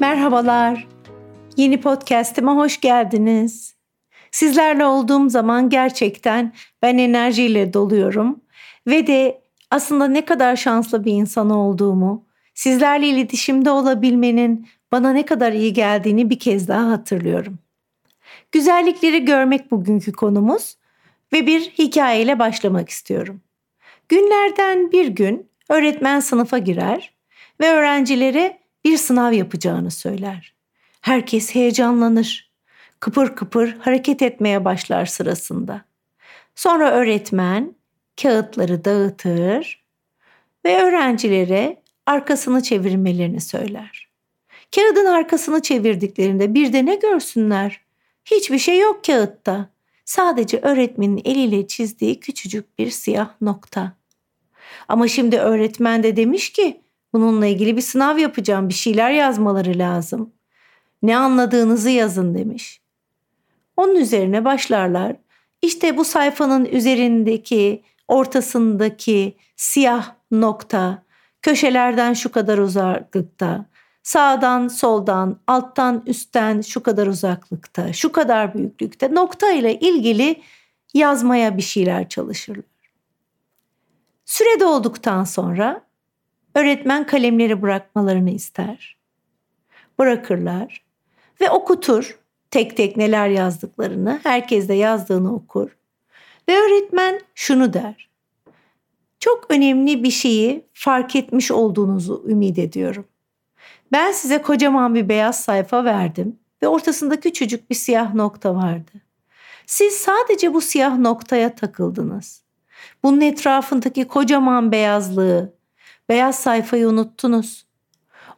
Merhabalar. Yeni podcast'ime hoş geldiniz. Sizlerle olduğum zaman gerçekten ben enerjiyle doluyorum ve de aslında ne kadar şanslı bir insan olduğumu, sizlerle iletişimde olabilmenin bana ne kadar iyi geldiğini bir kez daha hatırlıyorum. Güzellikleri görmek bugünkü konumuz ve bir hikayeyle başlamak istiyorum. Günlerden bir gün öğretmen sınıfa girer ve öğrencilere bir sınav yapacağını söyler. Herkes heyecanlanır. Kıpır kıpır hareket etmeye başlar sırasında. Sonra öğretmen kağıtları dağıtır ve öğrencilere arkasını çevirmelerini söyler. Kağıdın arkasını çevirdiklerinde bir de ne görsünler? Hiçbir şey yok kağıtta. Sadece öğretmenin eliyle çizdiği küçücük bir siyah nokta. Ama şimdi öğretmen de demiş ki bununla ilgili bir sınav yapacağım, bir şeyler yazmaları lazım. Ne anladığınızı yazın demiş. Onun üzerine başlarlar. İşte bu sayfanın üzerindeki, ortasındaki siyah nokta köşelerden şu kadar uzaklıkta, sağdan soldan, alttan üstten şu kadar uzaklıkta, şu kadar büyüklükte nokta ile ilgili yazmaya bir şeyler çalışırlar. Süre dolduktan sonra öğretmen kalemleri bırakmalarını ister. Bırakırlar ve okutur tek tek neler yazdıklarını, herkes de yazdığını okur. Ve öğretmen şunu der. Çok önemli bir şeyi fark etmiş olduğunuzu ümit ediyorum. Ben size kocaman bir beyaz sayfa verdim ve ortasında küçücük bir siyah nokta vardı. Siz sadece bu siyah noktaya takıldınız. Bunun etrafındaki kocaman beyazlığı, beyaz sayfayı unuttunuz.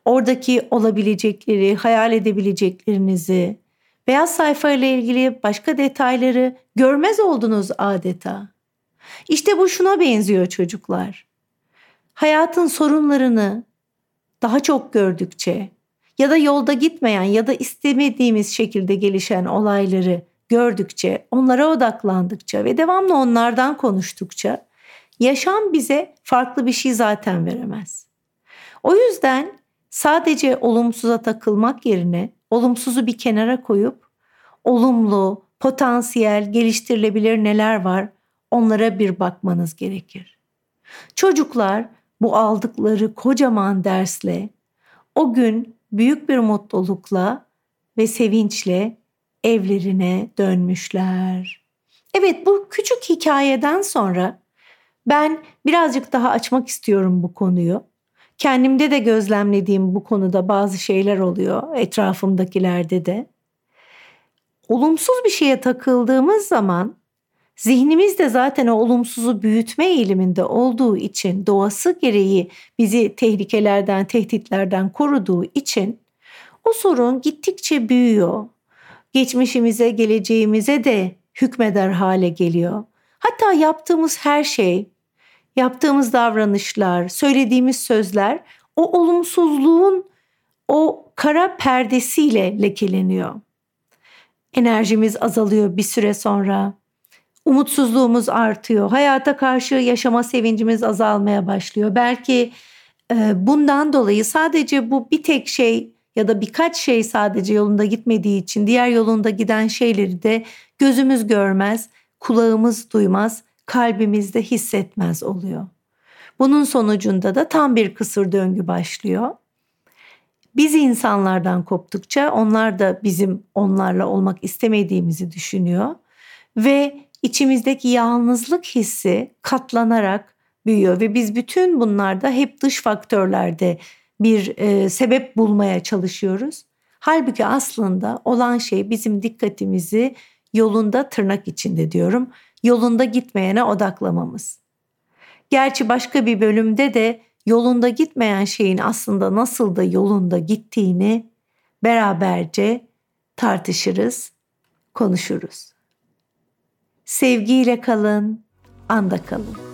Oradaki olabilecekleri, hayal edebileceklerinizi, beyaz sayfa ile ilgili başka detayları görmez oldunuz adeta. İşte bu şuna benziyor çocuklar. Hayatın sorunlarını daha çok gördükçe ya da yolda gitmeyen ya da istemediğimiz şekilde gelişen olayları gördükçe, onlara odaklandıkça ve devamlı onlardan konuştukça yaşam bize farklı bir şey zaten veremez. O yüzden sadece olumsuza takılmak yerine olumsuzu bir kenara koyup olumlu, potansiyel, geliştirilebilir neler var onlara bir bakmanız gerekir. Çocuklar bu aldıkları kocaman dersle o gün büyük bir mutlulukla ve sevinçle evlerine dönmüşler. Evet bu küçük hikayeden sonra ben birazcık daha açmak istiyorum bu konuyu. Kendimde de gözlemlediğim bu konuda bazı şeyler oluyor etrafımdakilerde de. Olumsuz bir şeye takıldığımız zaman Zihnimiz de zaten o olumsuzu büyütme eğiliminde olduğu için doğası gereği bizi tehlikelerden, tehditlerden koruduğu için o sorun gittikçe büyüyor. Geçmişimize, geleceğimize de hükmeder hale geliyor. Hatta yaptığımız her şey, yaptığımız davranışlar, söylediğimiz sözler o olumsuzluğun o kara perdesiyle lekeleniyor. Enerjimiz azalıyor bir süre sonra umutsuzluğumuz artıyor. Hayata karşı yaşama sevincimiz azalmaya başlıyor. Belki e, bundan dolayı sadece bu bir tek şey ya da birkaç şey sadece yolunda gitmediği için diğer yolunda giden şeyleri de gözümüz görmez, kulağımız duymaz, kalbimiz de hissetmez oluyor. Bunun sonucunda da tam bir kısır döngü başlıyor. Biz insanlardan koptukça onlar da bizim onlarla olmak istemediğimizi düşünüyor ve içimizdeki yalnızlık hissi katlanarak büyüyor ve biz bütün bunlarda hep dış faktörlerde bir e, sebep bulmaya çalışıyoruz. Halbuki aslında olan şey bizim dikkatimizi yolunda tırnak içinde diyorum, yolunda gitmeyene odaklamamız. Gerçi başka bir bölümde de yolunda gitmeyen şeyin aslında nasıl da yolunda gittiğini beraberce tartışırız, konuşuruz. Sevgiyle kalın, anda kalın.